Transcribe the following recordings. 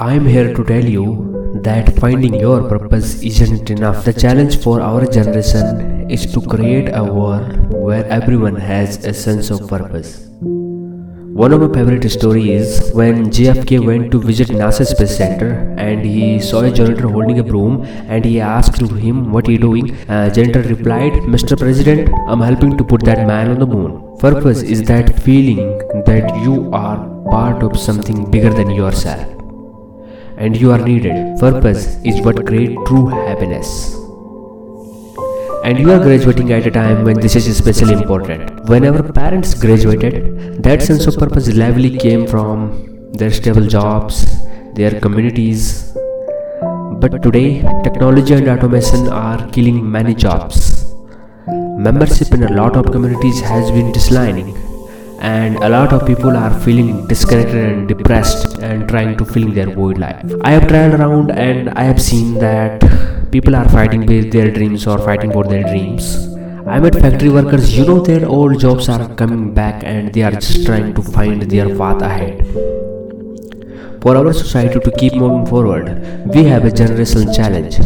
I'm here to tell you that finding your purpose isn't enough. The challenge for our generation is to create a world where everyone has a sense of purpose. One of my favorite stories is when JFK went to visit NASA Space Center and he saw a janitor holding a broom and he asked him what you doing. Uh, janitor replied, Mr. President, I'm helping to put that man on the moon. Purpose is that feeling that you are part of something bigger than yourself and you are needed. Purpose is what creates true happiness and you are graduating at a time when this is especially important. Whenever parents graduated, that sense of purpose lively came from their stable jobs, their communities. But today, technology and automation are killing many jobs. Membership in a lot of communities has been declining, and a lot of people are feeling disconnected and depressed and trying to fill their void life. I have traveled around and I have seen that people are fighting with their dreams or fighting for their dreams. I met factory workers. You know their old jobs are coming back and they are just trying to find their path ahead. For our society to keep moving forward we have a generational challenge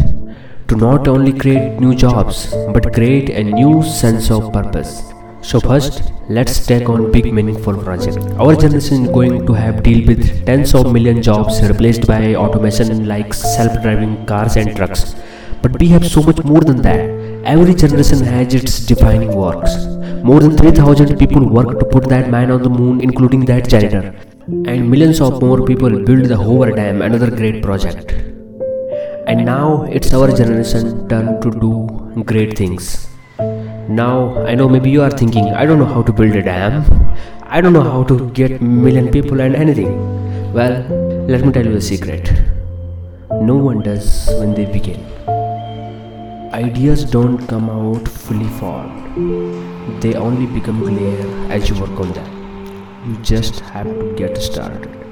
to not only create new jobs but create a new sense of purpose so first, let's take on big meaningful project. Our generation is going to have deal with tens of million jobs replaced by automation like self-driving cars and trucks. But we have so much more than that. Every generation has its defining works. More than 3000 people work to put that man on the moon, including that janitor. And millions of more people build the Hoover Dam, another great project. And now it's our generation turn to do great things. Now I know maybe you are thinking I don't know how to build a dam. I don't know how to get million people and anything. Well, let me tell you a secret. No one does when they begin ideas don't come out fully formed, they only become clear as you work on them. You just have to get started.